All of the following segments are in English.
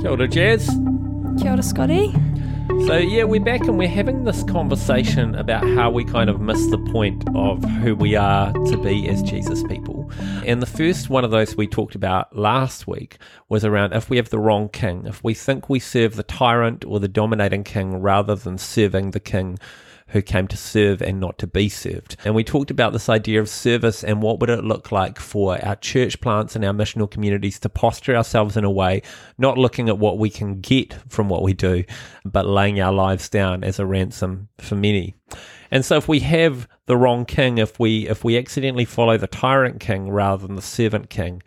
Kia ora, Jazz. Kia ora, Scotty. So, yeah, we're back and we're having this conversation about how we kind of miss the point of who we are to be as Jesus people. And the first one of those we talked about last week was around if we have the wrong king, if we think we serve the tyrant or the dominating king rather than serving the king who came to serve and not to be served. And we talked about this idea of service and what would it look like for our church plants and our missional communities to posture ourselves in a way, not looking at what we can get from what we do, but laying our lives down as a ransom for many. And so if we have the wrong king, if we if we accidentally follow the tyrant king rather than the servant king,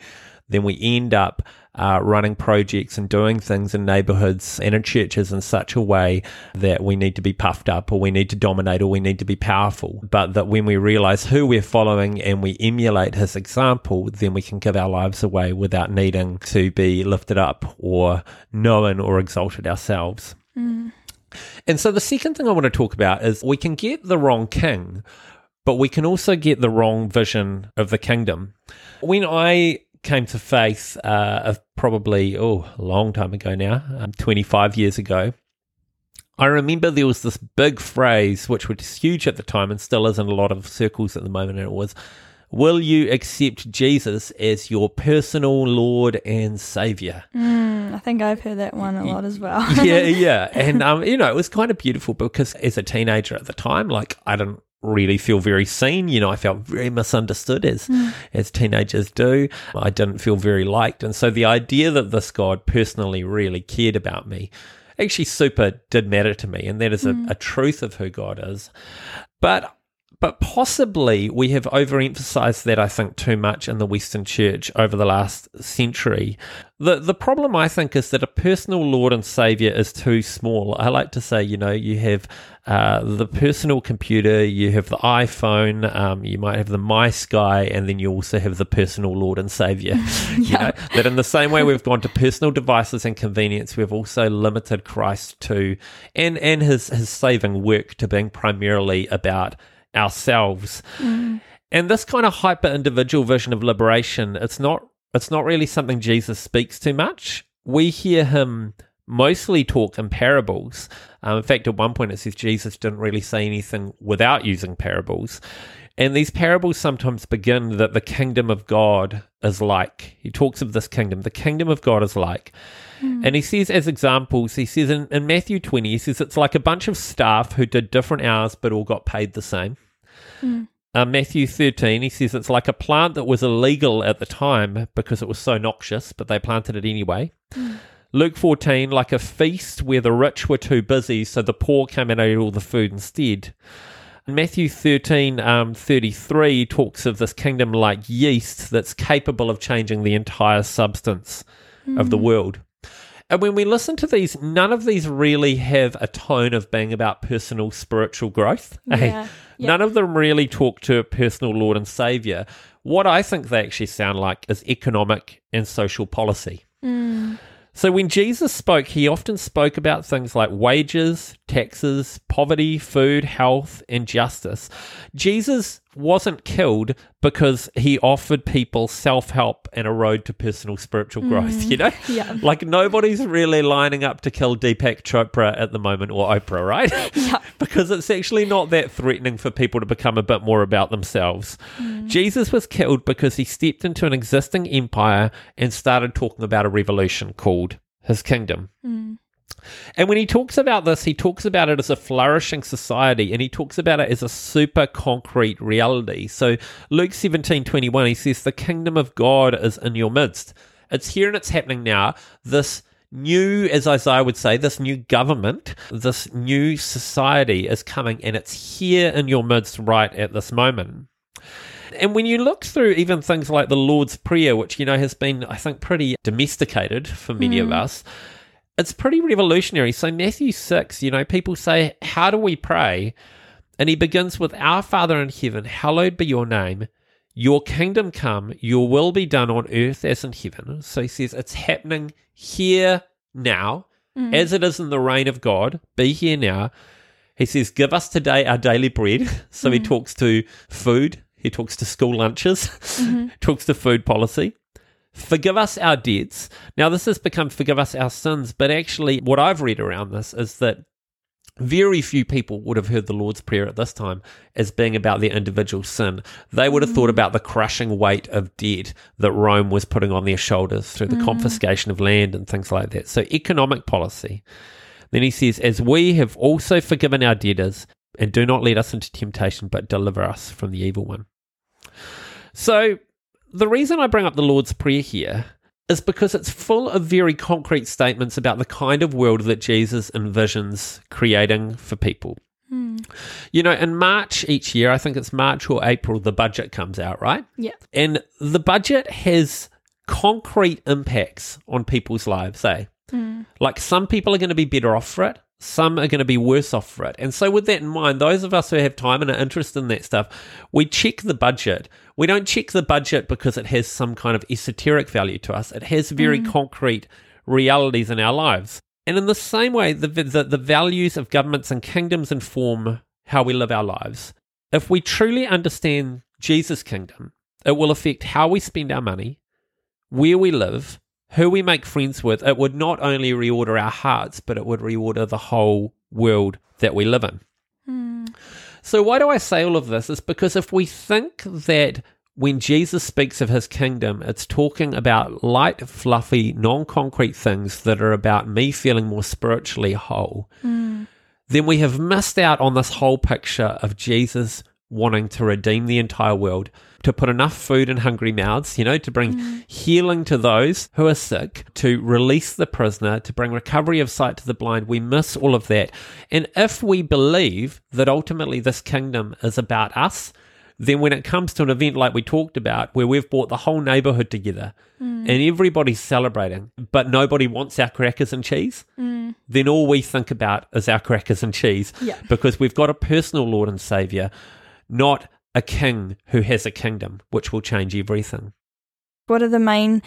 then we end up uh, running projects and doing things in neighborhoods and in churches in such a way that we need to be puffed up or we need to dominate or we need to be powerful. But that when we realize who we're following and we emulate his example, then we can give our lives away without needing to be lifted up or known or exalted ourselves. Mm. And so the second thing I want to talk about is we can get the wrong king, but we can also get the wrong vision of the kingdom. When I came to faith uh, of probably oh a long time ago now, um, 25 years ago. I remember there was this big phrase which was huge at the time and still is in a lot of circles at the moment, and it was, "Will you accept Jesus as your personal Lord and Savior?" Mm, I think I've heard that one a lot as well. yeah, yeah, and um, you know, it was kind of beautiful because as a teenager at the time, like I didn't really feel very seen. You know, I felt very misunderstood as Mm. as teenagers do. I didn't feel very liked, and so the idea that this God personally really cared about me actually super did matter to me, and that is a, a truth of who God is. But but possibly we have overemphasized that I think too much in the Western Church over the last century. The the problem I think is that a personal Lord and Savior is too small. I like to say, you know, you have uh, the personal computer, you have the iPhone, um, you might have the My Sky, and then you also have the personal Lord and Savior. you Yeah. know, that in the same way we've gone to personal devices and convenience, we've also limited Christ to and and his his saving work to being primarily about ourselves. And this kind of hyper individual vision of liberation, it's not it's not really something Jesus speaks too much. We hear him mostly talk in parables. Um, in fact, at one point it says Jesus didn't really say anything without using parables. And these parables sometimes begin that the kingdom of God is like. He talks of this kingdom. The kingdom of God is like. Hmm. And he says, as examples, he says in, in Matthew 20, he says it's like a bunch of staff who did different hours but all got paid the same. Hmm. Uh, Matthew 13, he says it's like a plant that was illegal at the time because it was so noxious, but they planted it anyway. Hmm. Luke 14, like a feast where the rich were too busy, so the poor came and ate all the food instead. Matthew 13, um, 33 talks of this kingdom like yeast that's capable of changing the entire substance of the world. And when we listen to these, none of these really have a tone of being about personal spiritual growth. eh? Yeah. None of them really talk to a personal Lord and Savior. What I think they actually sound like is economic and social policy. Mm. So when Jesus spoke, he often spoke about things like wages, taxes, poverty, food, health, and justice. Jesus wasn't killed because he offered people self help and a road to personal spiritual growth, you know? Yeah. Like nobody's really lining up to kill Deepak Chopra at the moment or Oprah, right? Yeah. because it's actually not that threatening for people to become a bit more about themselves. Jesus was killed because he stepped into an existing empire and started talking about a revolution called his kingdom. Mm. And when he talks about this, he talks about it as a flourishing society and he talks about it as a super concrete reality. So Luke 17 21, he says, The kingdom of God is in your midst. It's here and it's happening now. This new, as Isaiah would say, this new government, this new society is coming and it's here in your midst right at this moment. And when you look through even things like the Lord's Prayer, which, you know, has been, I think, pretty domesticated for many of mm. us, it's pretty revolutionary. So, Matthew 6, you know, people say, How do we pray? And he begins with, Our Father in heaven, hallowed be your name. Your kingdom come, your will be done on earth as in heaven. So he says, It's happening here now, mm-hmm. as it is in the reign of God. Be here now. He says, Give us today our daily bread. So he mm-hmm. talks to food, he talks to school lunches, mm-hmm. talks to food policy. Forgive us our debts. Now, this has become forgive us our sins, but actually, what I've read around this is that very few people would have heard the Lord's Prayer at this time as being about their individual sin. They would have thought mm. about the crushing weight of debt that Rome was putting on their shoulders through the mm. confiscation of land and things like that. So, economic policy. Then he says, As we have also forgiven our debtors, and do not lead us into temptation, but deliver us from the evil one. So, the reason I bring up the Lord's Prayer here is because it's full of very concrete statements about the kind of world that Jesus envisions creating for people. You know, in March each year, I think it's March or April, the budget comes out, right? Yeah. And the budget has concrete impacts on people's lives, eh? Like some people are going to be better off for it, some are going to be worse off for it. And so, with that in mind, those of us who have time and are interested in that stuff, we check the budget. We don't check the budget because it has some kind of esoteric value to us, it has very mm. concrete realities in our lives. And in the same way, the, the, the values of governments and kingdoms inform how we live our lives. If we truly understand Jesus' kingdom, it will affect how we spend our money, where we live, who we make friends with. It would not only reorder our hearts, but it would reorder the whole world that we live in. Hmm. So, why do I say all of this? Is because if we think that when Jesus speaks of his kingdom, it's talking about light, fluffy, non concrete things that are about me feeling more spiritually whole, hmm. then we have missed out on this whole picture of Jesus wanting to redeem the entire world, to put enough food in hungry mouths, you know, to bring mm. healing to those who are sick, to release the prisoner, to bring recovery of sight to the blind. We miss all of that. And if we believe that ultimately this kingdom is about us, then when it comes to an event like we talked about, where we've brought the whole neighborhood together mm. and everybody's celebrating, but nobody wants our crackers and cheese, mm. then all we think about is our crackers and cheese Yeah. because we've got a personal Lord and Savior, not a king who has a kingdom, which will change everything. What are the main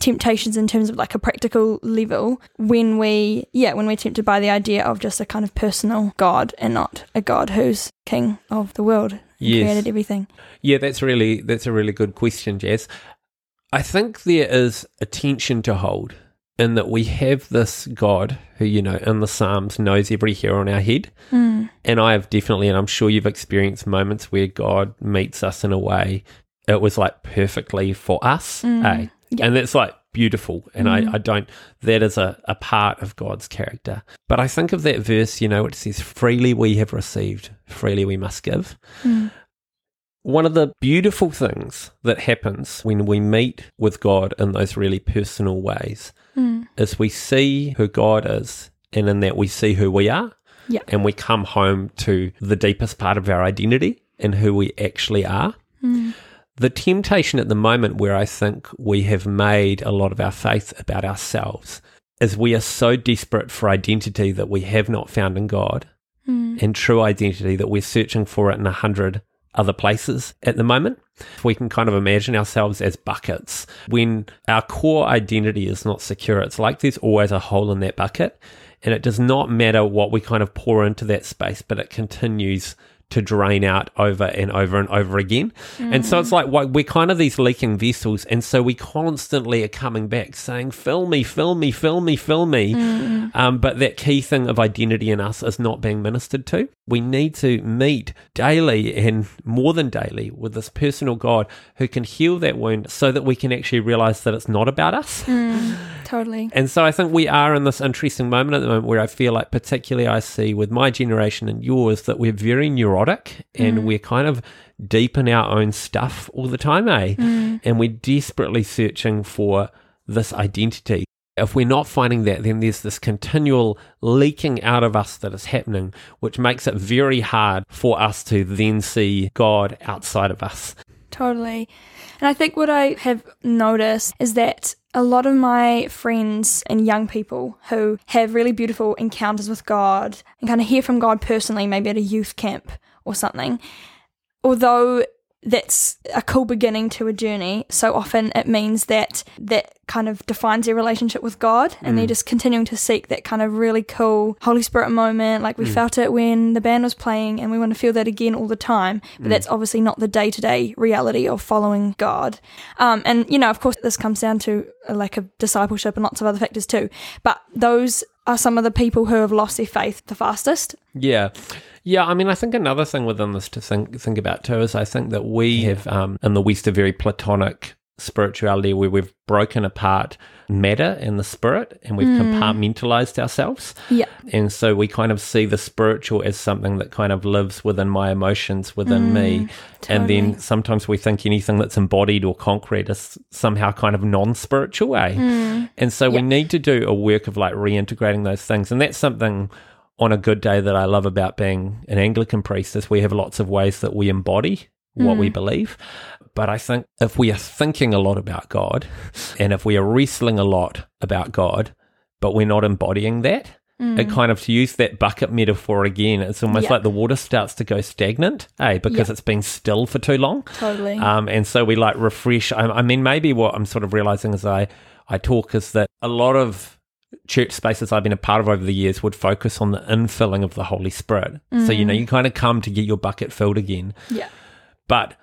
temptations in terms of like a practical level when we, yeah, when we're tempted by the idea of just a kind of personal God and not a God who's king of the world and Yes. created everything? Yeah, that's really that's a really good question, jess I think there is a tension to hold in that we have this God who, you know, in the Psalms knows every hair on our head. Mm. And I have definitely, and I'm sure you've experienced moments where God meets us in a way it was like perfectly for us. eh? yeah. And that's like beautiful. And I, I don't, that is a, a part of God's character. But I think of that verse, you know, it says, freely we have received, freely we must give. One of the beautiful things that happens when we meet with God in those really personal ways Mm. is we see who God is, and in that we see who we are, Yeah. and we come home to the deepest part of our identity and who we actually are. Mm. The temptation at the moment, where I think we have made a lot of our faith about ourselves, is we are so desperate for identity that we have not found in God, mm. and true identity that we're searching for it in a hundred other places at the moment. We can kind of imagine ourselves as buckets. When our core identity is not secure, it's like there's always a hole in that bucket, and it does not matter what we kind of pour into that space, but it continues to drain out over and over and over again. And so it's mm. like why- we're kind of these leaking vessels. And so we constantly are coming back saying, fill me, fill me, fill me, fill me. Mm, mm. Um, but that key thing of identity in us is not being ministered to. We need to meet daily and more than daily with this personal God who can heal that wound so that we can actually realize that it's not about us. Totally. And so I think we are in this interesting moment at the moment where I feel like, particularly, I see with my generation and yours, that we're very neurotic and we're kind of deep in our own stuff all the time, eh? And we're desperately searching for this identity. If we're not finding that, then there's this continual leaking out of us that is happening, which makes it very hard for us to then see God outside of us. Totally. And I think what I have noticed is that a lot of my friends and young people who have really beautiful encounters with God and kind of hear from God personally, maybe at a youth camp or something, although that's a cool beginning to a journey. So often it means that that kind of defines their relationship with God and they're mm. just continuing to seek that kind of really cool Holy Spirit moment. Like we mm. felt it when the band was playing and we want to feel that again all the time. But mm. that's obviously not the day to day reality of following God. Um, and, you know, of course, this comes down to a lack of discipleship and lots of other factors too. But those are some of the people who have lost their faith the fastest. Yeah. Yeah, I mean, I think another thing within this to think think about too is I think that we have um, in the West a very platonic spirituality where we've broken apart matter and the spirit and we've compartmentalized ourselves. Yeah. And so we kind of see the spiritual as something that kind of lives within my emotions, within me. And then sometimes we think anything that's embodied or concrete is somehow kind of non spiritual, eh? And so we need to do a work of like reintegrating those things. And that's something on a good day that I love about being an Anglican priest is we have lots of ways that we embody what we believe. But I think if we are thinking a lot about God and if we are wrestling a lot about God, but we're not embodying that, it kind of to use that bucket metaphor again, it's almost Yeah. like the water starts to go stagnant, eh? Because Yeah. it's been still for too long. Totally. Um, and so we like refresh. I, I mean, maybe what I'm sort of realizing as I, I talk is that a lot of church spaces I've been a part of over the years would focus on the infilling of the Holy Spirit. So, you know, mm. you kind of come to get your bucket filled again. yeah. But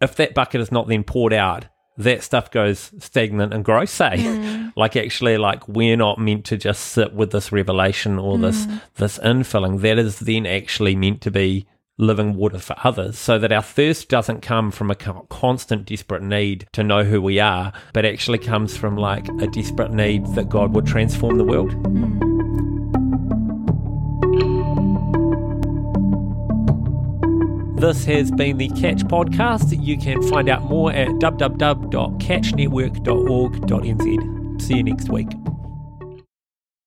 if that bucket is not then poured out, that stuff goes stagnant and gross, eh? mm. say. like actually like we're not meant to just sit with this revelation or this mm. this infilling. That is then actually meant to be living water for others so that our thirst doesn't come from a constant desperate need to know who we are but actually comes from like a desperate need that God would transform the world. Hmm. This has been the Catch Podcast. You can find out more at www.catchnetwork.org.nz. See you next week.